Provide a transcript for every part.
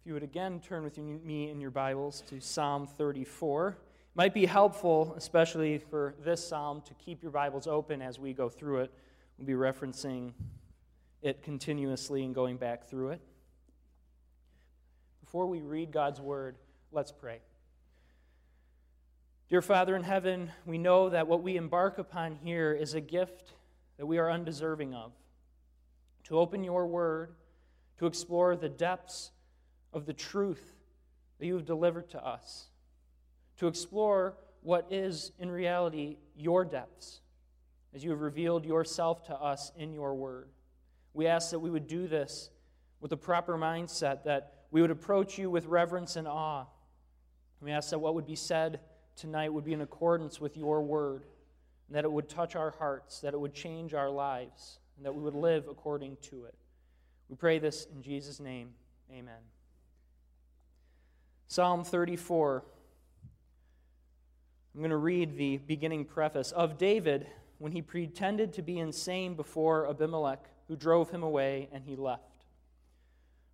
If you would again turn with me in your Bibles to Psalm 34. It might be helpful, especially for this psalm, to keep your Bibles open as we go through it. We'll be referencing it continuously and going back through it. Before we read God's word, let's pray. Dear Father in heaven, we know that what we embark upon here is a gift that we are undeserving of. To open your word, to explore the depths of the truth that you have delivered to us, to explore what is in reality your depths, as you have revealed yourself to us in your word. We ask that we would do this with a proper mindset, that we would approach you with reverence and awe. We ask that what would be said tonight would be in accordance with your word, and that it would touch our hearts, that it would change our lives, and that we would live according to it. We pray this in Jesus' name. Amen. Psalm 34. I'm going to read the beginning preface of David when he pretended to be insane before Abimelech, who drove him away, and he left.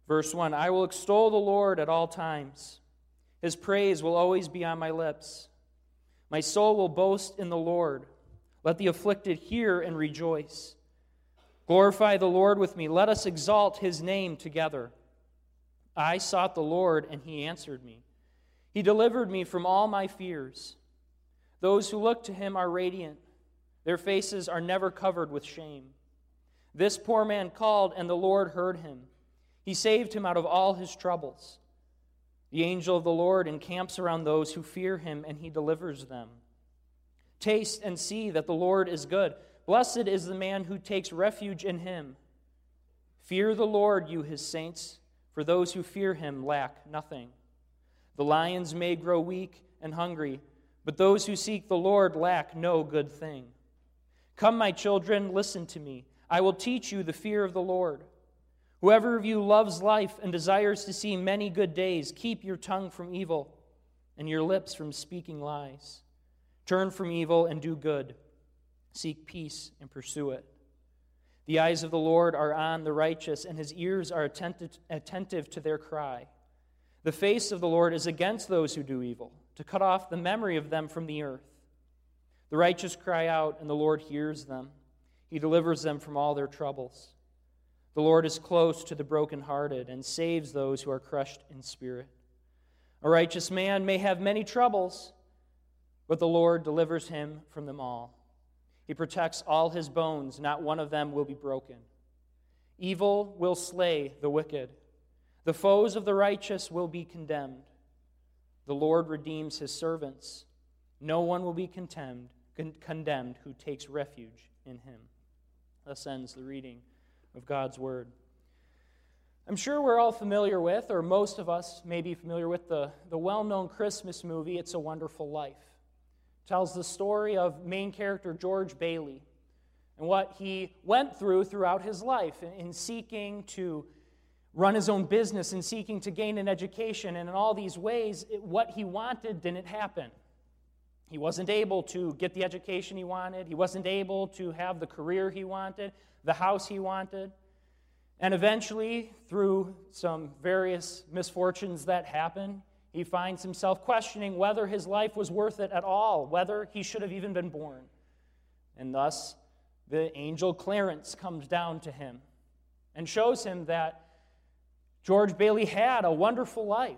Verse 1 I will extol the Lord at all times, his praise will always be on my lips. My soul will boast in the Lord. Let the afflicted hear and rejoice. Glorify the Lord with me. Let us exalt his name together. I sought the Lord, and he answered me. He delivered me from all my fears. Those who look to him are radiant, their faces are never covered with shame. This poor man called, and the Lord heard him. He saved him out of all his troubles. The angel of the Lord encamps around those who fear him, and he delivers them. Taste and see that the Lord is good. Blessed is the man who takes refuge in him. Fear the Lord, you his saints for those who fear him lack nothing. The lions may grow weak and hungry, but those who seek the Lord lack no good thing. Come, my children, listen to me. I will teach you the fear of the Lord. Whoever of you loves life and desires to see many good days, keep your tongue from evil and your lips from speaking lies. Turn from evil and do good. Seek peace and pursue it. The eyes of the Lord are on the righteous, and his ears are attentive, attentive to their cry. The face of the Lord is against those who do evil, to cut off the memory of them from the earth. The righteous cry out, and the Lord hears them. He delivers them from all their troubles. The Lord is close to the brokenhearted and saves those who are crushed in spirit. A righteous man may have many troubles, but the Lord delivers him from them all. He protects all his bones, not one of them will be broken. Evil will slay the wicked, the foes of the righteous will be condemned. The Lord redeems his servants. No one will be condemned, con- condemned who takes refuge in him. Thus ends the reading of God's word. I'm sure we're all familiar with, or most of us may be familiar with, the, the well known Christmas movie, It's a Wonderful Life tells the story of main character George Bailey and what he went through throughout his life in, seeking to run his own business and seeking to gain an education. And in all these ways, it, what he wanted didn't happen. He wasn't able to get the education he wanted, he wasn't able to have the career he wanted, the house he wanted. And eventually, through some various misfortunes that happened, he finds himself questioning whether his life was worth it at all, whether he should have even been born. And thus, the angel Clarence comes down to him and shows him that George Bailey had a wonderful life.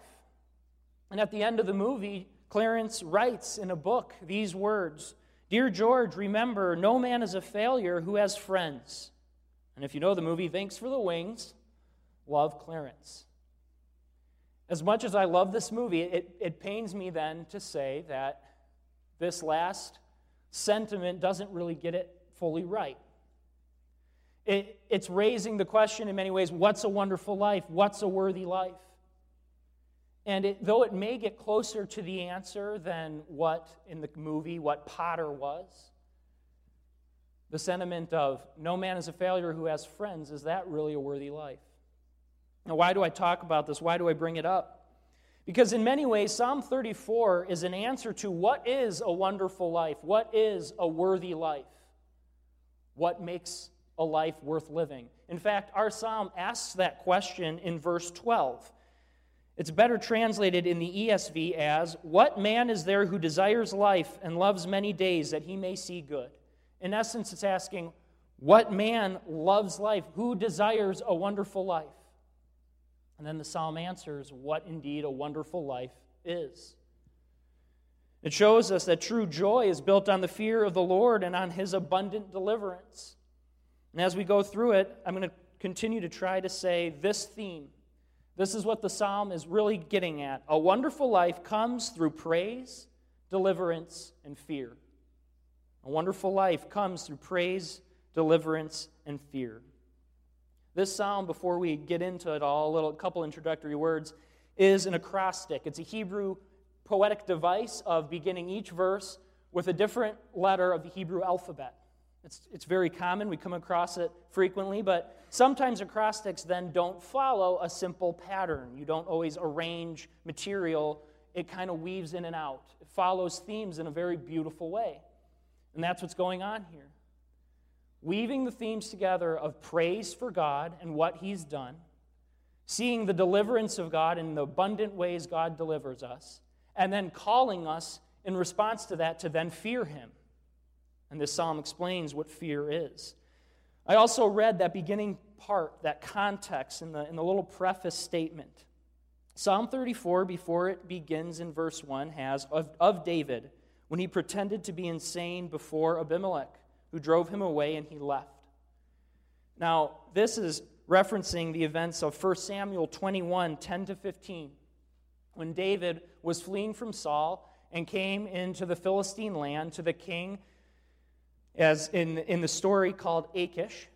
And at the end of the movie, Clarence writes in a book these words Dear George, remember, no man is a failure who has friends. And if you know the movie, thanks for the wings. Love Clarence. As much as I love this movie, it, it pains me then to say that this last sentiment doesn't really get it fully right. It, it's raising the question in many ways what's a wonderful life? What's a worthy life? And it, though it may get closer to the answer than what in the movie, what Potter was, the sentiment of no man is a failure who has friends, is that really a worthy life? Now, why do I talk about this? Why do I bring it up? Because in many ways, Psalm 34 is an answer to what is a wonderful life? What is a worthy life? What makes a life worth living? In fact, our psalm asks that question in verse 12. It's better translated in the ESV as, What man is there who desires life and loves many days that he may see good? In essence, it's asking, What man loves life? Who desires a wonderful life? And then the psalm answers what indeed a wonderful life is. It shows us that true joy is built on the fear of the Lord and on his abundant deliverance. And as we go through it, I'm going to continue to try to say this theme. This is what the psalm is really getting at. A wonderful life comes through praise, deliverance, and fear. A wonderful life comes through praise, deliverance, and fear. This psalm, before we get into it all, a little couple introductory words, is an acrostic. It's a Hebrew poetic device of beginning each verse with a different letter of the Hebrew alphabet. It's, it's very common. We come across it frequently, but sometimes acrostics then don't follow a simple pattern. You don't always arrange material, it kind of weaves in and out. It follows themes in a very beautiful way. And that's what's going on here weaving the themes together of praise for God and what He's done, seeing the deliverance of God in the abundant ways God delivers us, and then calling us in response to that to then fear Him. And this psalm explains what fear is. I also read that beginning part, that context in the, in the little preface statement. Psalm 34, before it begins in verse 1, has of, of David when he pretended to be insane before Abimelech who drove him away and he left. Now, this is referencing the events of 1 Samuel 21 10 to 15, when David was fleeing from Saul and came into the Philistine land to the king, as in, in the story called Achish,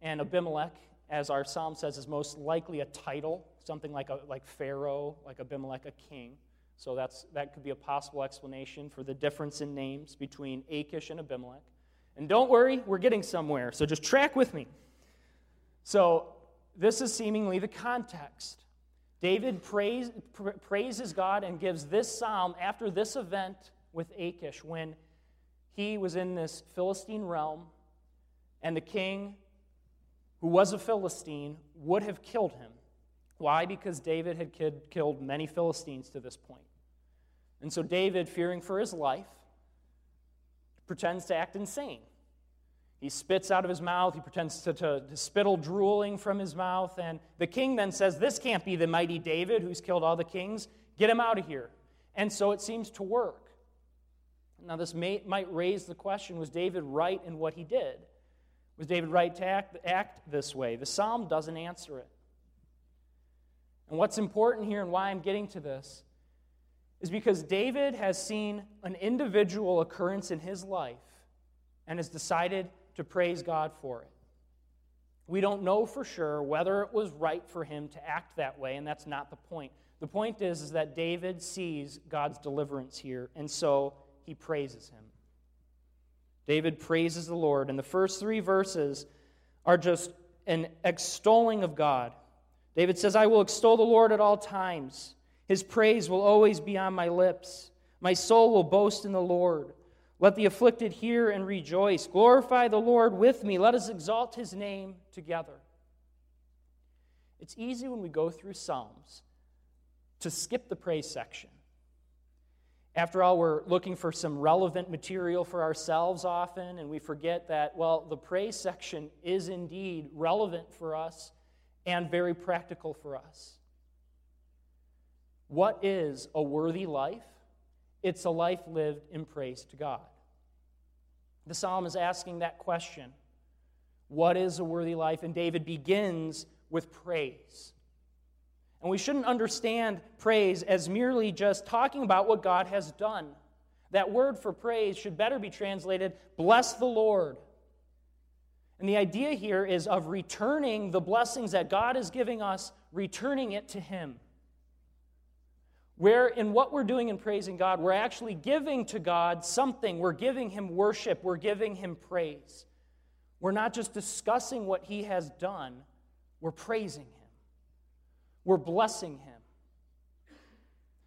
and Abimelech, as our psalm says, is most likely a title, something like, a, like Pharaoh, like Abimelech, a king. So that's, that could be a possible explanation for the difference in names between Achish and Abimelech. And don't worry, we're getting somewhere, so just track with me. So, this is seemingly the context. David praise, praises God and gives this psalm after this event with Achish when he was in this Philistine realm and the king, who was a Philistine, would have killed him. Why? Because David had killed many Philistines to this point. And so David, fearing for his life, pretends to act insane. He spits out of his mouth. He pretends to, to, to, spittle drooling from his mouth. And the king then says, This can't be the mighty David who's killed all the kings. Get him out of here. And so it seems to work. Now, this may, might raise the question was David right in what he did? Was David right to act, act this way? The psalm doesn't answer it. And what's important here and why I'm getting to this is because David has seen an individual occurrence in his life and has decided to praise God for it. We don't know for sure whether it was right for him to act that way, and that's not the point. The point is, is that David sees God's deliverance here, and so he praises him. David praises the Lord, and the first three verses are just an extolling of God. David says, I will extol the Lord at all times. His praise will always be on my lips. My soul will boast in the Lord. Let the afflicted hear and rejoice. Glorify the Lord with me. Let us exalt his name together. It's easy when we go through Psalms to skip the praise section. After all, we're looking for some relevant material for ourselves often, and we forget that, well, the praise section is indeed relevant for us and very practical for us. What is a worthy life? It's a life lived in praise to God. The psalm is asking that question What is a worthy life? And David begins with praise. And we shouldn't understand praise as merely just talking about what God has done. That word for praise should better be translated, bless the Lord. And the idea here is of returning the blessings that God is giving us, returning it to Him. Where in what we're doing in praising God, we're actually giving to God something. We're giving Him worship, we're giving Him praise. We're not just discussing what He has done, we're praising Him, we're blessing Him.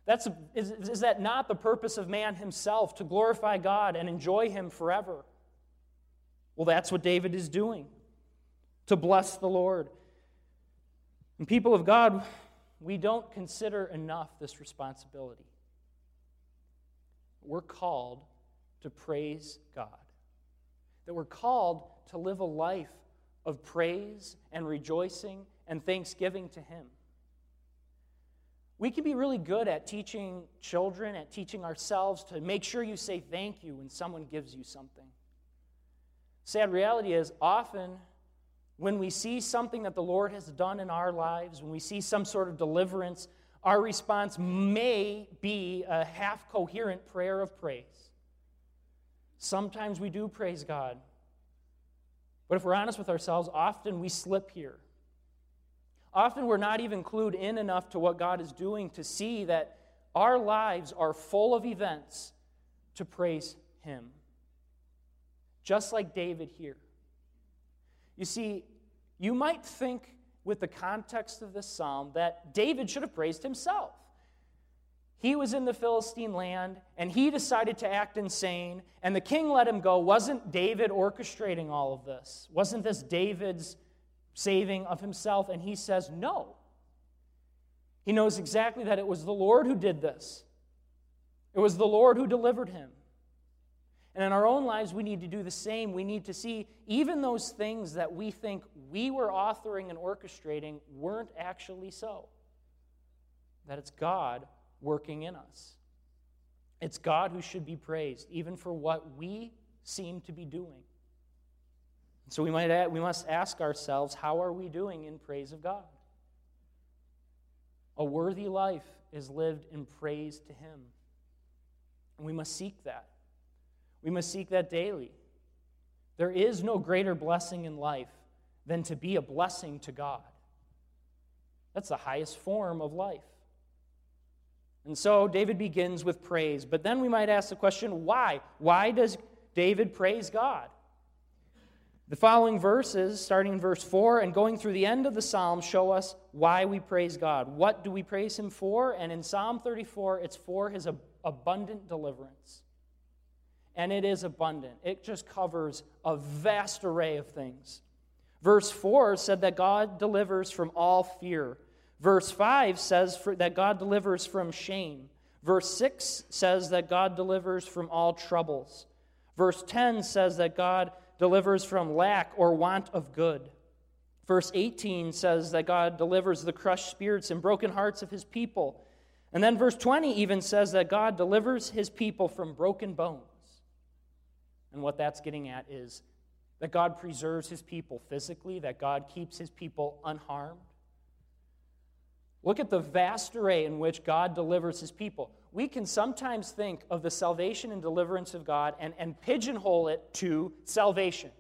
That's, is, is that not the purpose of man himself, to glorify God and enjoy Him forever? Well, that's what David is doing, to bless the Lord. And people of God, we don't consider enough this responsibility. We're called to praise God, that we're called to live a life of praise and rejoicing and thanksgiving to Him. We can be really good at teaching children, at teaching ourselves to make sure you say thank you when someone gives you something. Sad reality is, often when we see something that the Lord has done in our lives, when we see some sort of deliverance, our response may be a half coherent prayer of praise. Sometimes we do praise God. But if we're honest with ourselves, often we slip here. Often we're not even clued in enough to what God is doing to see that our lives are full of events to praise Him. Just like David here. You see, you might think with the context of this psalm that David should have praised himself. He was in the Philistine land and he decided to act insane, and the king let him go. Wasn't David orchestrating all of this? Wasn't this David's saving of himself, and he says no. He knows exactly that it was the Lord who did this, it was the Lord who delivered him. And in our own lives, we need to do the same. We need to see even those things that we think we were authoring and orchestrating weren't actually so. That it's God working in us. It's God who should be praised, even for what we seem to be doing. So we, might, we must ask ourselves how are we doing in praise of God? A worthy life is lived in praise to Him. And we must seek that. We must seek that daily. There is no greater blessing in life than to be a blessing to God. That's the highest form of life. And so David begins with praise. But then we might ask the question why? Why does David praise God? The following verses, starting in verse 4 and going through the end of the psalm, show us why we praise God. What do we praise Him for? And in Psalm 34, it's for His abundant deliverance. And it is abundant, it just covers a vast array of things. Verse 4 said that God delivers from all fear. Verse 5 says that God delivers from shame. Verse 6 says that God delivers from all troubles. Verse 10 says that God delivers from lack or want of good. Verse 18 says that God delivers the crushed spirits and broken hearts of his people. And then verse 20 even says that God delivers his people from broken bones. And what that's getting at is that God preserves his people physically, that God keeps his people unharmed. Look at the vast array in which God delivers his people. We can sometimes think of the salvation and deliverance of God and, and pigeonhole it to salvation.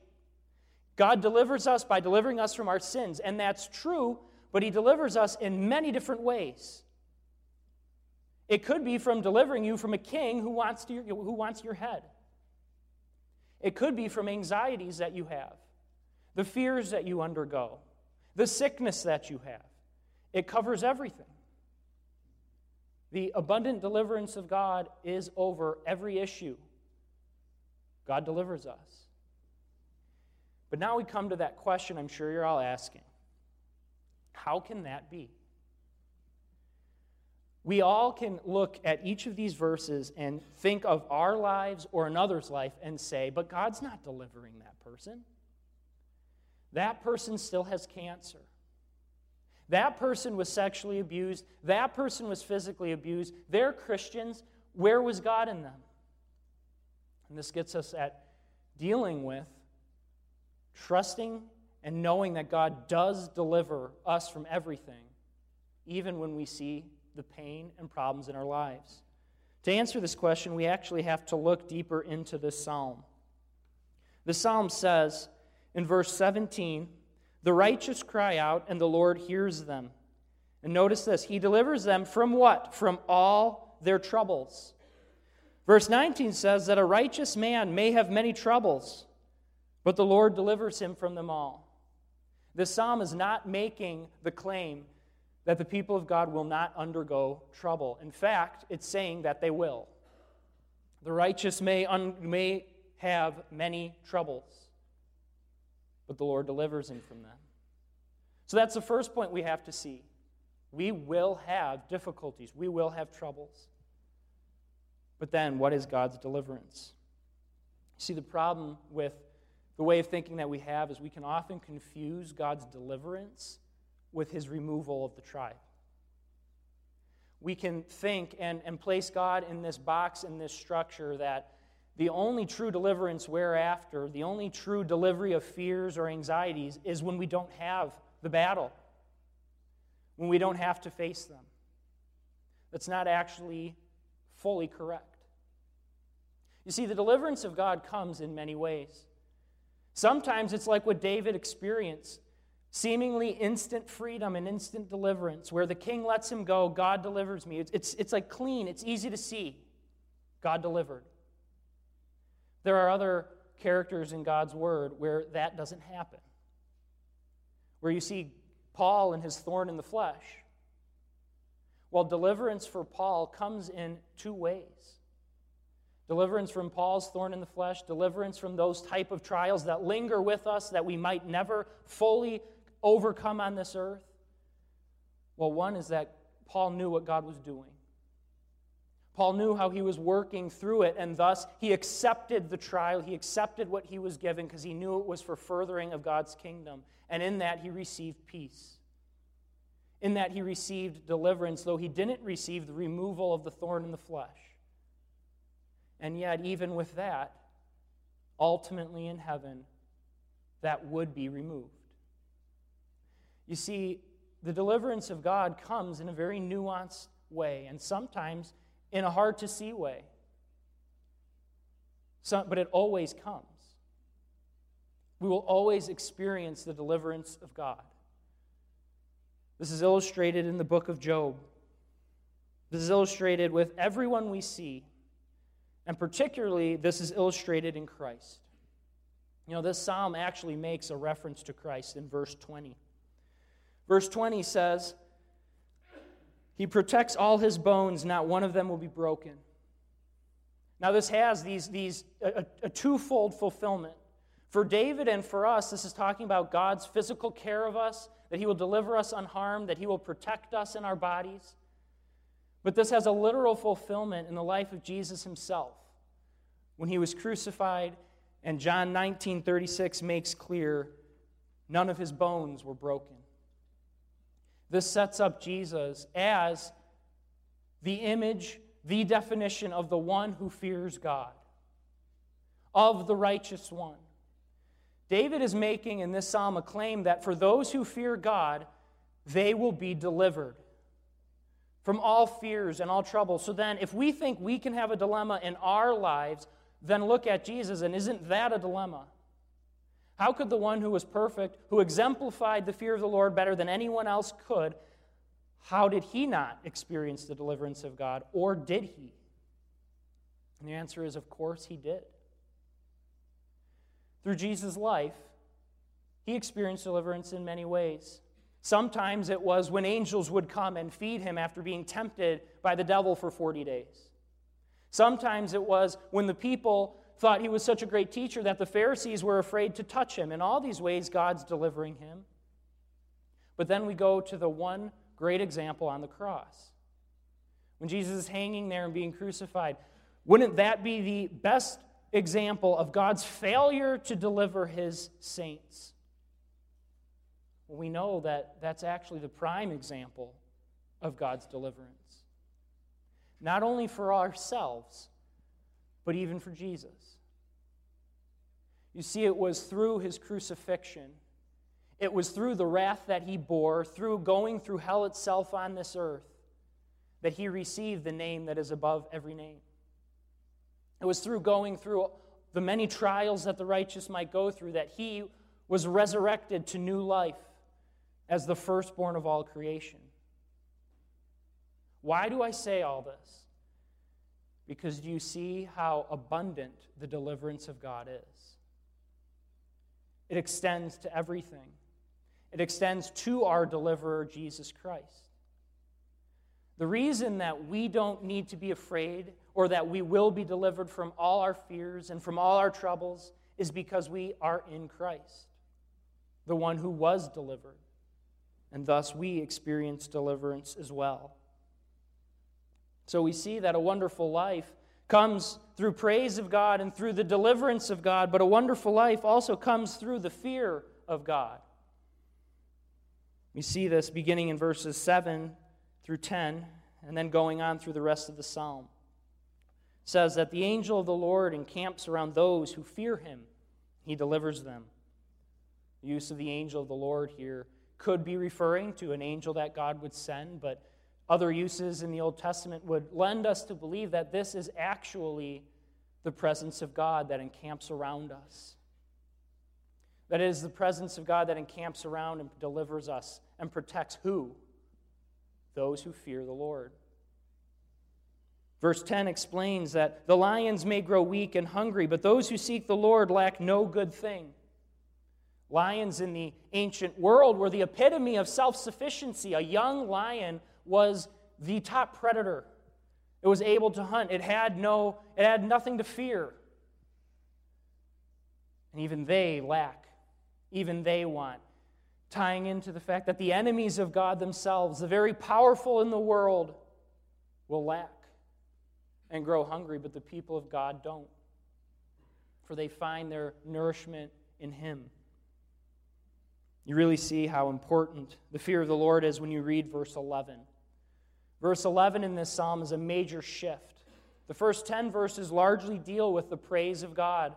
God delivers us by delivering us from our sins, and that's true, but he delivers us in many different ways. It could be from delivering you from a king who wants, to, who wants your head. It could be from anxieties that you have, the fears that you undergo, the sickness that you have. It covers everything. The abundant deliverance of God is over every issue. God delivers us. But now we come to that question I'm sure you're all asking How can that be? We all can look at each of these verses and think of our lives or another's life and say, but God's not delivering that person. That person still has cancer. That person was sexually abused. That person was physically abused. They're Christians. Where was God in them? And this gets us at dealing with trusting and knowing that God does deliver us from everything, even when we see the pain and problems in our lives. To answer this question, we actually have to look deeper into this psalm. The psalm says in verse 17, the righteous cry out, and the Lord hears them. And notice this He delivers them from what? From all their troubles. Verse 19 says that a righteous man may have many troubles, but the Lord delivers him from them all. This psalm is not making the claim that the people of God will not undergo trouble. In fact, it's saying that they will. The righteous may, un- may have many troubles but the Lord delivers him from them. So that's the first point we have to see. We will have difficulties, we will have troubles. But then, what is God's deliverance? See, the problem with the way of thinking that we have is we can often confuse God's deliverance with his removal of the tribe. We can think and, and place God in this box, in this structure, that the only true deliverance whereafter, the only true delivery of fears or anxieties, is when we don't have the battle, when we don't have to face them. That's not actually fully correct. You see, the deliverance of God comes in many ways. Sometimes it's like what David experienced seemingly instant freedom and instant deliverance, where the king lets him go, God delivers me. It's, it's, it's like clean, it's easy to see. God delivered. There are other characters in God's word where that doesn't happen, where you see Paul and his thorn in the flesh. Well, deliverance for Paul comes in two ways deliverance from Paul's thorn in the flesh, deliverance from those type of trials that linger with us that we might never fully overcome on this earth. Well, one is that Paul knew what God was doing. Paul knew how he was working through it, and thus he accepted the trial. He accepted what he was given because he knew it was for furthering of God's kingdom. And in that, he received peace. In that, he received deliverance, though he didn't receive the removal of the thorn in the flesh. And yet, even with that, ultimately in heaven, that would be removed. You see, the deliverance of God comes in a very nuanced way, and sometimes in a hard to see way. But it always comes. We will always experience the deliverance of God. This is illustrated in the book of Job. This is illustrated with everyone we see and particularly, this is illustrated in Christ. You know, this psalm actually makes a reference to Christ in verse 20. Verse 20 says, He protects all his bones, not one of them will be broken. Now, this has these, these a, a twofold fulfillment. For David and for us, this is talking about God's physical care of us, that He will deliver us unharmed, that He will protect us in our bodies. But this has a literal fulfillment in the life of Jesus himself. When he was crucified, and John 19 36 makes clear, none of his bones were broken. This sets up Jesus as the image, the definition of the one who fears God, of the righteous one. David is making in this psalm a claim that for those who fear God, they will be delivered from all fears and all trouble. So then, if we think we can have a dilemma in our lives, then look at Jesus, and isn't that a dilemma? How could the one who was perfect, who exemplified the fear of the Lord better than anyone else could, how did he not experience the deliverance of God, or did he? And the answer is, of course, he did. Through Jesus' life, he experienced deliverance in many ways. Sometimes it was when angels would come and feed him after being tempted by the devil for 40 days. Sometimes it was when the people thought he was such a great teacher that the Pharisees were afraid to touch him. In all these ways, God's delivering him. But then we go to the one great example on the cross. When Jesus is hanging there and being crucified, wouldn't that be the best example of God's failure to deliver his saints? We know that that's actually the prime example of God's deliverance. Not only for ourselves, but even for Jesus. You see, it was through his crucifixion, it was through the wrath that he bore, through going through hell itself on this earth, that he received the name that is above every name. It was through going through the many trials that the righteous might go through that he was resurrected to new life as the firstborn of all creation. Why do I say all this? Because do you see how abundant the deliverance of God is? It extends to everything, it extends to our deliverer, Jesus Christ. The reason that we don't need to be afraid or that we will be delivered from all our fears and from all our troubles is because we are in Christ, the one who was delivered and thus we experience deliverance as well. So we see that a wonderful life comes through praise of God and through the deliverance of God, but a wonderful life also comes through the fear of God. We see this beginning in verses 7 through 10 and then going on through the rest of the psalm. It says that the angel of the Lord encamps around those who fear him, he delivers them. The use of the angel of the Lord here could be referring to an angel that God would send, but other uses in the Old Testament would lend us to believe that this is actually the presence of God that encamps around us. That it is the presence of God that encamps around and delivers us and protects who? Those who fear the Lord. Verse 10 explains that the lions may grow weak and hungry, but those who seek the Lord lack no good thing. Lions in the ancient world were the epitome of self sufficiency. A young lion was the top predator. It was able to hunt. It had no it had nothing to fear. And even they lack. Even they want. Tying into the fact that the enemies of God themselves, the very powerful in the world, will lack and grow hungry, but the people of God don't. For they find their nourishment in Him. You really see how important the fear of the Lord is when you read verse 11. Verse 11 in this psalm is a major shift. The first 10 verses largely deal with the praise of God.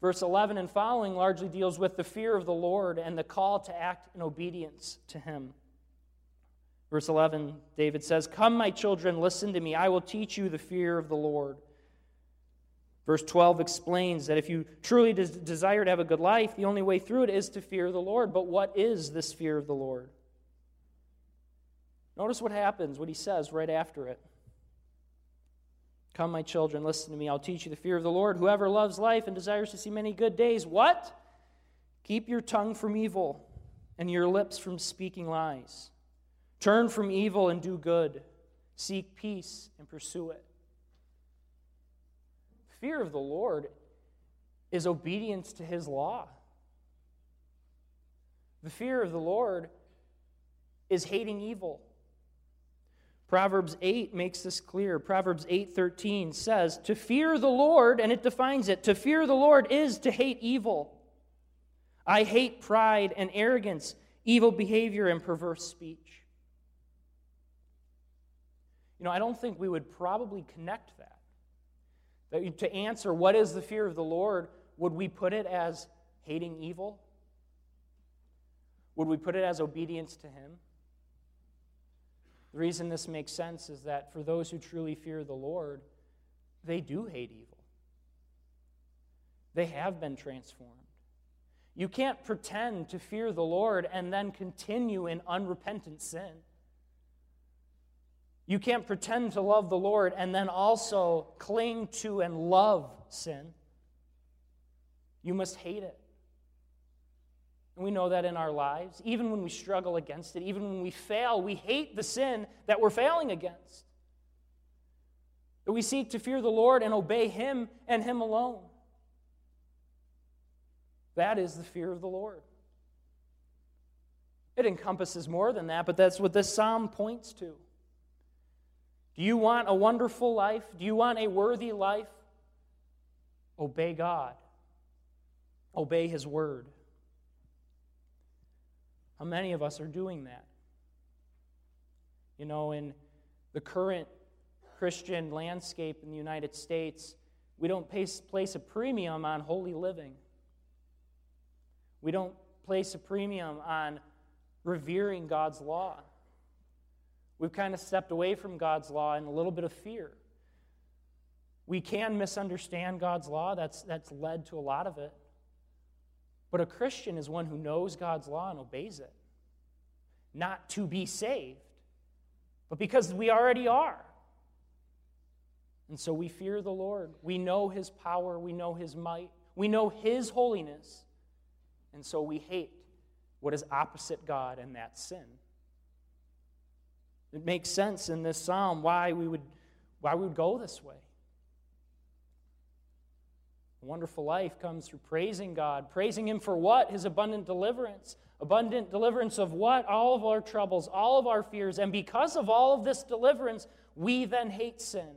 Verse 11 and following largely deals with the fear of the Lord and the call to act in obedience to Him. Verse 11, David says, Come, my children, listen to me. I will teach you the fear of the Lord. Verse 12 explains that if you truly des- desire to have a good life, the only way through it is to fear the Lord. But what is this fear of the Lord? Notice what happens, what he says right after it. Come, my children, listen to me. I'll teach you the fear of the Lord. Whoever loves life and desires to see many good days, what? Keep your tongue from evil and your lips from speaking lies. Turn from evil and do good. Seek peace and pursue it. Fear of the Lord is obedience to his law. The fear of the Lord is hating evil. Proverbs 8 makes this clear. Proverbs 8:13 says, "To fear the Lord," and it defines it, "to fear the Lord is to hate evil. I hate pride and arrogance, evil behavior and perverse speech." You know, I don't think we would probably connect that. that to answer what is the fear of the Lord, would we put it as hating evil? Would we put it as obedience to him? The reason this makes sense is that for those who truly fear the Lord, they do hate evil. They have been transformed. You can't pretend to fear the Lord and then continue in unrepentant sin. You can't pretend to love the Lord and then also cling to and love sin. You must hate it. And we know that in our lives. Even when we struggle against it, even when we fail, we hate the sin that we're failing against. That we seek to fear the Lord and obey Him and Him alone. That is the fear of the Lord. It encompasses more than that, but that's what this psalm points to. Do you want a wonderful life? Do you want a worthy life? Obey God, obey His word. How many of us are doing that? You know, in the current Christian landscape in the United States, we don't place a premium on holy living. We don't place a premium on revering God's law. We've kind of stepped away from God's law in a little bit of fear. We can misunderstand God's law, that's, that's led to a lot of it. But a Christian is one who knows God's law and obeys it. Not to be saved, but because we already are. And so we fear the Lord. We know his power, we know his might, we know his holiness. And so we hate what is opposite God, and that sin. It makes sense in this psalm why we would, why we would go this way. Wonderful life comes through praising God. Praising Him for what? His abundant deliverance. Abundant deliverance of what? All of our troubles, all of our fears. And because of all of this deliverance, we then hate sin.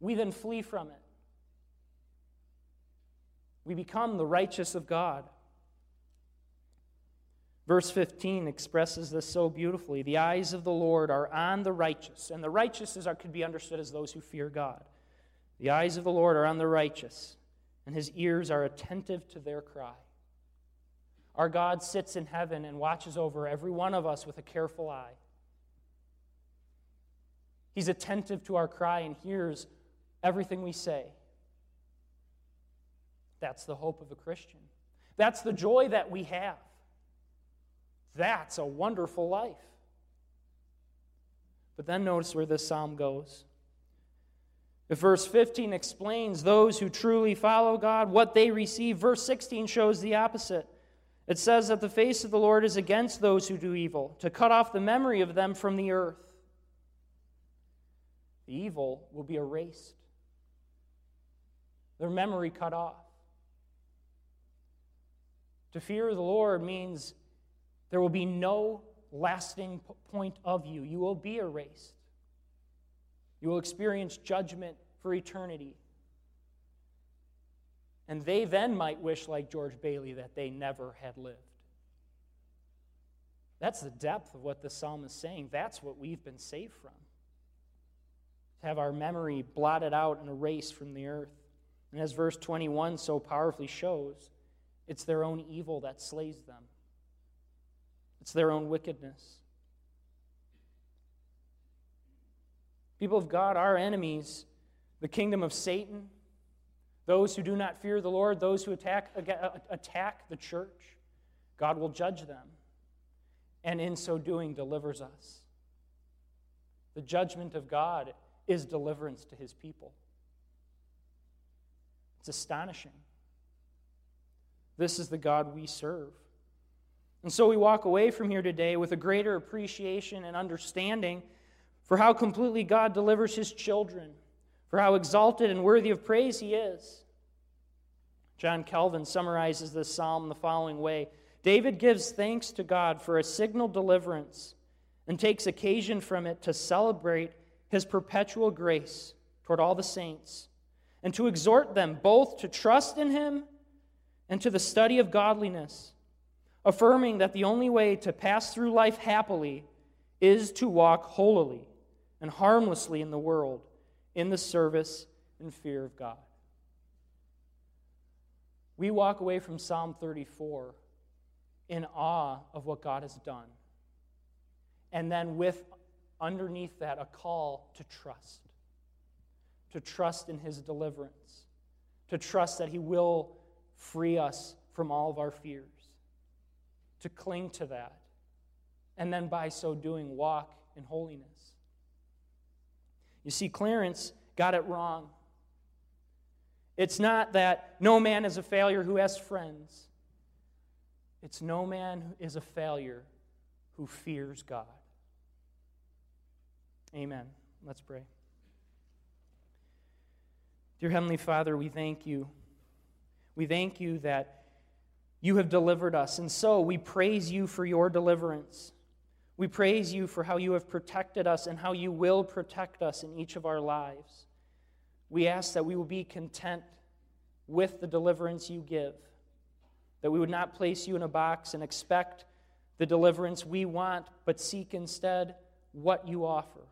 We then flee from it. We become the righteous of God. Verse 15 expresses this so beautifully. The eyes of the Lord are on the righteous, and the righteous could be understood as those who fear God. The eyes of the Lord are on the righteous, and his ears are attentive to their cry. Our God sits in heaven and watches over every one of us with a careful eye. He's attentive to our cry and hears everything we say. That's the hope of a Christian. That's the joy that we have. That's a wonderful life. But then notice where this psalm goes. If verse 15 explains those who truly follow God, what they receive, verse 16 shows the opposite. It says that the face of the Lord is against those who do evil, to cut off the memory of them from the earth. The evil will be erased, their memory cut off. To fear the Lord means there will be no lasting point of you. You will be erased. You will experience judgment for eternity. And they then might wish, like George Bailey, that they never had lived. That's the depth of what the psalm is saying. That's what we've been saved from. To have our memory blotted out and erased from the earth. And as verse 21 so powerfully shows, it's their own evil that slays them, it's their own wickedness. People of God, our enemies, the kingdom of Satan, those who do not fear the Lord, those who attack, uh, attack the church, God will judge them, and in so doing, delivers us. The judgment of God is deliverance to his people. It's astonishing. This is the God we serve. And so we walk away from here today with a greater appreciation and understanding for how completely God delivers his children, for how exalted and worthy of praise he is. John Calvin summarizes this psalm the following way David gives thanks to God for a signal deliverance and takes occasion from it to celebrate his perpetual grace toward all the saints and to exhort them both to trust in him and to the study of godliness, affirming that the only way to pass through life happily is to walk holily and harmlessly in the world, in the service and fear of God. We walk away from Psalm 34 in awe of what God has done. And then, with underneath that, a call to trust. To trust in His deliverance. To trust that He will free us from all of our fears, to cling to that, and then by so doing, walk in holiness. You see, Clarence got it wrong. It's not that no man is a failure who has friends. It's no man is a failure who fears God. Amen. Let's pray. Dear Heavenly Father, we thank you. We thank you that you have delivered us. And so we praise you for your deliverance. We praise you for how you have protected us and how you will protect us in each of our lives. We ask that we will be content with the deliverance you give, that we would not place you in a box and expect the deliverance we want, but seek instead what you offer.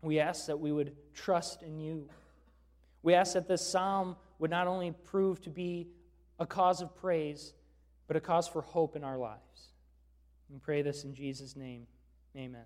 We ask that we would trust in you. We ask that this psalm would not only prove to be a cause of praise, but a cause for hope in our lives. We pray this in Jesus' name. Amen.